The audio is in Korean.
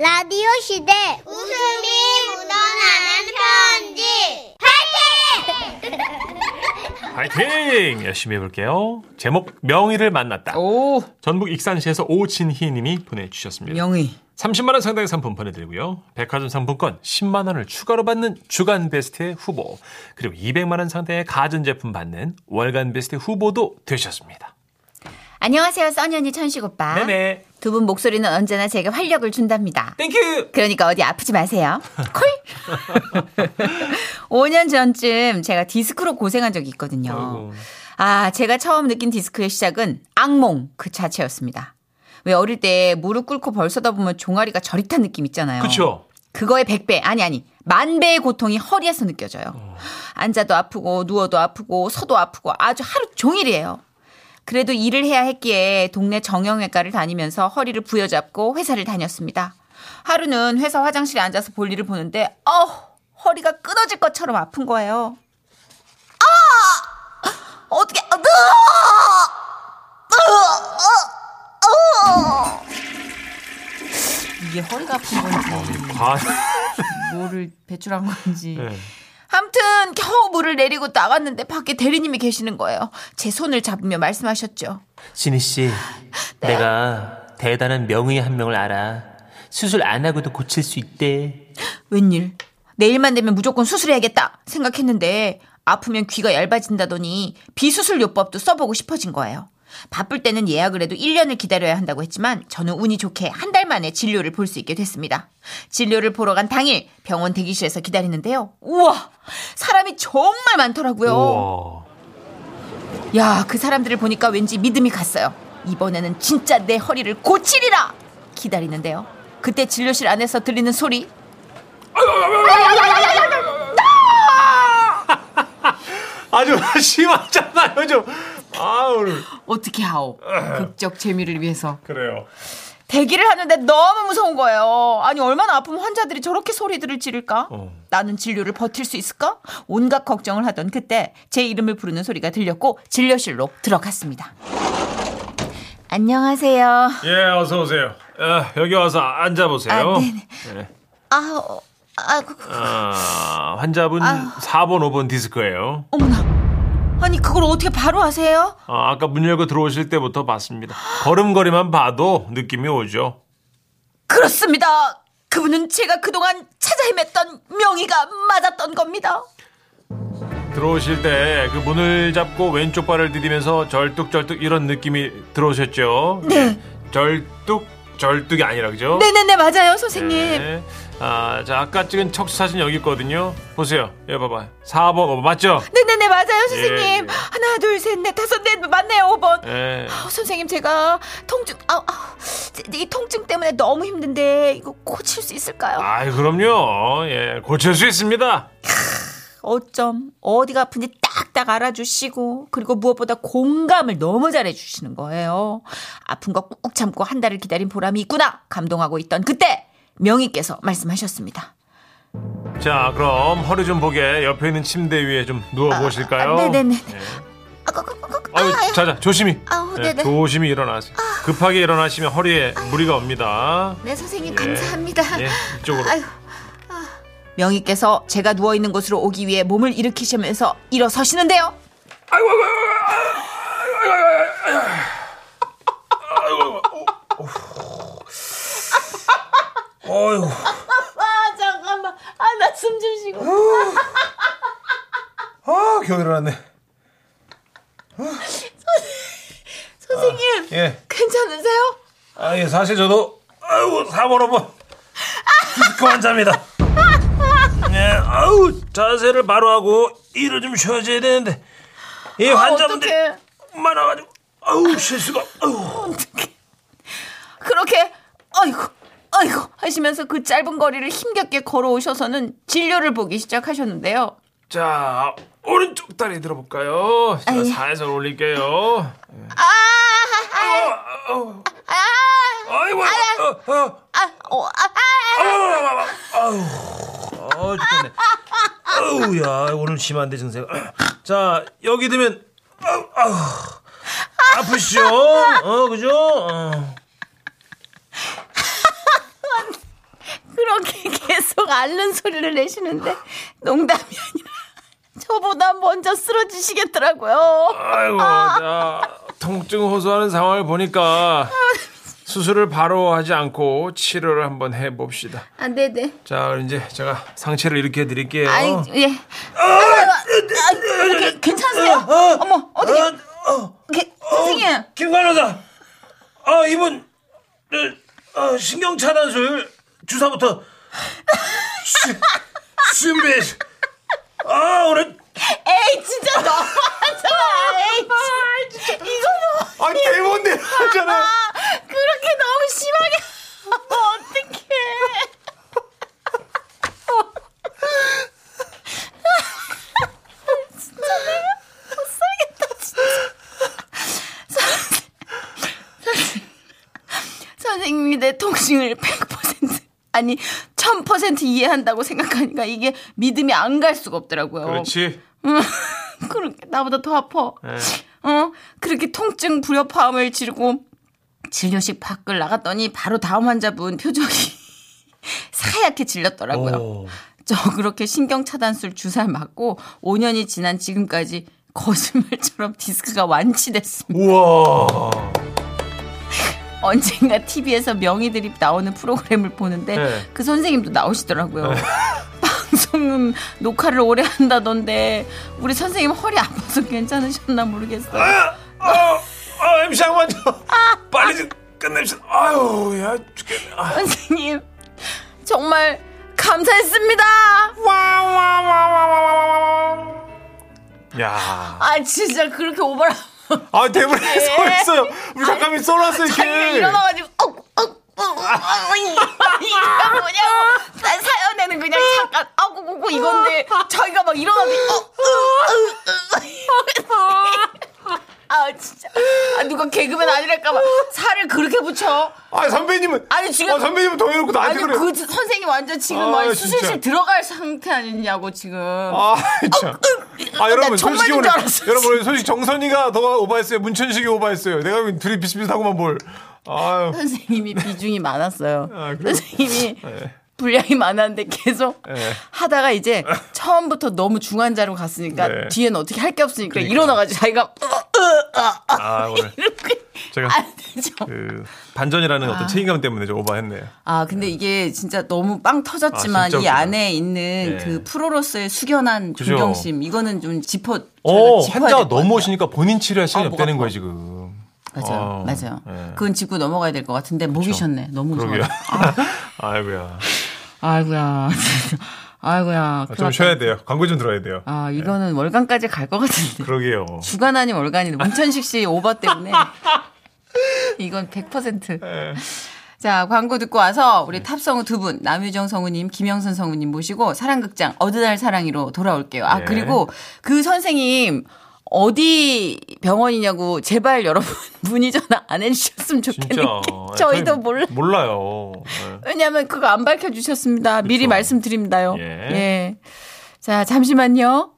라디오 시대 웃음이 묻어나는 편지 파이팅! 열심히 해볼게요. 제목 명의를 만났다. 오, 전북 익산시에서 오진희 님이 보내주셨습니다. 명의. 30만 원 상당의 상품 보내드리고요. 백화점 상품권 10만 원을 추가로 받는 주간 베스트 후보 그리고 200만 원 상당의 가전제품 받는 월간 베스트 후보도 되셨습니다. 안녕하세요, 써니언니 천식 오빠. 네네. 두 분 목소리는 언제나 제게 활력을 준답니다. Thank you! 그러니까 어디 아프지 마세요. Call! 5년 전쯤 제가 디스크로 고생한 적이 있거든요. 아이고. 아, 제가 처음 느낀 디스크의 시작은 악몽 그 자체였습니다. 왜 어릴 때 무릎 꿇고 벌서다 보면 종아리가 저릿한 느낌 있잖아요. 그쵸? 그거의 100배, 아니, 아니, 만 배의 고통이 허리에서 느껴져요. 앉아도 아프고, 누워도 아프고, 서도 아프고, 아주 하루 종일이에요. 그래도 일을 해야 했기에 동네 정형외과를 다니면서 허리를 부여잡고 회사를 다녔습니다. 하루는 회사 화장실에 앉아서 볼일을 보는데, 어 허리가 끊어질 것처럼 아픈 거예요. 아! 어떻게, 아, 이게 허리가 아픈 건지. 과, 뭐를 배출한 건지. 네. 아무튼 겨우 물을 내리고 나갔는데 밖에 대리님이 계시는 거예요. 제 손을 잡으며 말씀하셨죠. 진희 씨, 내가 대단한 명의 한 명을 알아. 수술 안 하고도 고칠 수 있대. 웬일? 내일만 되면 무조건 수술해야겠다 생각했는데 아프면 귀가 얇아진다더니 비수술 요법도 써보고 싶어진 거예요. 바쁠 때는 예약을 해도 1년을 기다려야 한다고 했지만 저는 운이 좋게 한 달 만에 진료를 볼 수 있게 됐습니다. 진료를 보러 간 당일 병원 대기실에서 기다리는데요. 우와! 사람이 정말 많더라고요. 우와. 야, 그 사람들을 보니까 왠지 믿음이 갔어요. 이번에는 진짜 내 허리를 고치리라! 기다리는데요. 그때 진료실 안에서 들리는 소리. 아주 심하잖아요, 좀. 아, 오늘. 어떻게 하오? 극적 재미를 위해서. 그래요. 대기를 하는데 너무 무서운 거예요. 아니, 얼마나 아프면 환자들이 저렇게 소리들을 지를까? 어. 나는 진료를 버틸 수 있을까? 온갖 걱정을 하던 그때 제 이름을 부르는 소리가 들렸고 진료실로 들어갔습니다. 안녕하세요. 예, 어서 오세요. 아, 여기 와서 앉아 보세요. 아, 네네. 네. 아, 어, 아, 그, 아, 환자분 아유. 4번, 5번 디스크예요. 어머나. 아니, 그걸 어떻게 바로 아세요? 아, 아까 문 열고 들어오실 때부터 봤습니다. 걸음걸이만 봐도 느낌이 오죠. 그렇습니다. 그분은 제가 그동안 찾아 헤맸던 명의가 맞았던 겁니다. 들어오실 때 그 문을 잡고 왼쪽 발을 디디면서 절뚝절뚝 이런 느낌이 들어오셨죠? 네. 절뚝 절뚝이 아니라 그죠? 네네네, 맞아요, 선생님. 네. 아, 자, 아까 찍은 척수 사진 여기 있거든요. 보세요. 여기 봐봐. 4번, 어, 맞죠? 네네네, 맞아요, 선생님. 예, 예. 하나, 둘, 셋, 넷, 다섯, 넷, 맞네요, 5번. 예. 아, 선생님, 제가 통증, 아, 아, 이 통증 때문에 너무 힘든데, 이거 고칠 수 있을까요? 아이, 그럼요. 예, 고칠 수 있습니다. 어쩜, 어디가 아픈지 딱 딱 알아주시고, 그리고 무엇보다 공감을 너무 잘해주시는 거예요. 아픈 거 꾹꾹 참고 한 달을 기다린 보람이 있구나! 감동하고 있던 그때, 명의께서 말씀하셨습니다. 자, 그럼 허리 좀 보게 옆에 있는 침대 위에 좀 누워 보실까요? 아, 네네네. 예. 아, 그, 그, 그, 그, 아유, 아, 자자, 조심히. 아우, 예, 네네. 조심히 일어나세요. 급하게 일어나시면 허리에 무리가 옵니다. 네, 선생님, 예. 감사합니다. 예, 이쪽으로. 아유, 아. 명의께서 제가 누워 있는 곳으로 오기 위해 몸을 일으키시면서 일어서시는데요. 어휴. 아, 잠깐만. 아, 나 숨 좀 쉬고. 아, 겨우 일어났네. 선생님, 예. 괜찮으세요? 아, 예, 사실 저도, 아이고, 4번, 5번. 디스크 환자입니다. 예, 아우, 자세를 바로 하고, 일을 좀 쉬어줘야 되는데, 이 환자분들이 어떡해. 많아가지고, 아우, 실수가, 아우. 그렇게, 아이고, 아이고, 하시면서 그 짧은 거리를 힘겹게 걸어오셔서는 진료를 보기 시작하셨는데요. 자, 오른쪽 다리 들어볼까요? 자. 살살 올릴게요. 아, 아, 아우, 아, 아이고, 어, 어, 아, 어, 아, 아. 아우, 아 우, 죽겠네. 아우, 야, 오늘 심한데 증세가. 자, 여기 되면, 아우, 아우, 아프시죠? 어, 그죠? 어. 막 앓는 소리를 내시는데 농담이 아니라 저보다 먼저 쓰러지시겠더라고요. 아이고, 자, 통증 호소하는 상황을 보니까 수술을 바로 하지 않고 치료를 한번 해봅시다. 아, 네네. 자, 이제 제가 상체를 일으켜 드릴게요. 아이, 예. 아, 아, 괜찮으세요? 어머, 어떻게, 게, 선생님. 김 간호사, 아, 이분, 어, 어, 신경차단술 주사부터 시- 준비. 아, 오늘 에이, 진짜 너무하잖아. 에이, 진짜. 이거 뭐. 아, 대본대로 하잖아. 아, 그렇게 너무 심하게 하면 어떡해. 진짜 내가 못 살겠다, 진짜. 선생- 선생님이 내 통증을 100% 아니 1000% 이해한다고 생각하니까 이게 믿음이 안 갈 수가 없더라고요. 그렇지. 그렇게 나보다 더 아파. 네. 어 그렇게 통증 불협화음을 지르고 진료실 밖을 나갔더니 바로 다음 환자분 표정이 사얗게 질렸더라고요. 오. 저 그렇게 신경 차단술 주사를 맞고 5년이 지난 지금까지 거짓말처럼 디스크가 완치됐습니다. 우와. 언젠가 TV에서 명의들이 나오는 프로그램을 보는데 네. 그 선생님도 나오시더라고요. 방송 녹화를 오래 한다던데 우리 선생님 허리 아파서 괜찮으셨나 모르겠어요. 아, 아, 아, MC 양반 저 빨리 좀 끝냅시다. 아유, 야 죽겠네. 아. 선생님 정말 감사했습니다. 야, 아 진짜 그렇게 오버라 아 대본에 써 있어요. 우리 작가님이 써놨어 자기가 이렇게. 일어나가지고 어, 어, 어, 어, 어, 이게 뭐냐고 난 사연에는 그냥 잠깐 아구구구 이건데 자기가 막 일어나서 어, 어, 어, 어, 어. 아 진짜 아, 누가 개그맨 아니랄까봐 살을 그렇게 붙여 아 선배님은 아니, 지금- 아, 선배님은 더 해놓고 나한테 아니 그래. 그 선생님 완전 지금 아, 뭐 진짜. 수술실 들어갈 상태 아니냐고 지금 아, 참. 아, 여러분, 솔직히 줄 오늘, 알았어, 여러분, 솔직히 정선이가 더 오바했어요. 문천식이 오바했어요. 내가 둘이 비슷비슷하고만 뭘. 아유. 선생님이 비중이 많았어요. 아? 선생님이 네. 분량이 많았는데 계속 네. 하다가 이제 처음부터 너무 중환자로 갔으니까 네. 뒤에는 어떻게 할 게 없으니까 그러니까. 일어나가지고 자기가 아, 오늘. 이렇게 제가 안 되죠. 그, 반전이라는 어떤 책임감 때문에 좀 오바했네요. 아 근데 이게 진짜 너무 빵 터졌지만 아, 이. 안에 있는 네. 그 프로로서의 숙연한 그죠. 존경심 이거는 좀 짚어 어, 저희가 짚어야 환자가 될것 너무 같아요. 오시니까 본인 치료할 시간이 아, 없다는. 거예요, 지금. 맞아요, 어, 맞아요. 네. 그건 짚고 넘어가야 될 것 같은데 목이셨네. 너무. 좋아요. 아이고야. 아이고야, 아이고야. 아, 좀. 쉬어야 돼요. 광고 좀 들어야 돼요. 아 이거는 월간까지 갈 것 같은데. 그러게요. 주간 아닌 월간인데 문천식 씨 오버 때문에 이건 100%. 네. 자 광고 듣고 와서 우리 탑성우 두 분 남유정 성우님, 김영선 성우님 모시고 사랑극장 어느 날 사랑이로 돌아올게요. 아 예. 그리고 그 선생님 어디 병원이냐고 제발 여러분 문의 전화 안 해주셨으면 진짜. 좋겠는 게 저희도 저희 몰라. 몰라요. 네. 왜냐하면 그거 안 밝혀주셨습니다. 미리 그쵸. 말씀드립니다요. 예. 예. 자 잠시만요.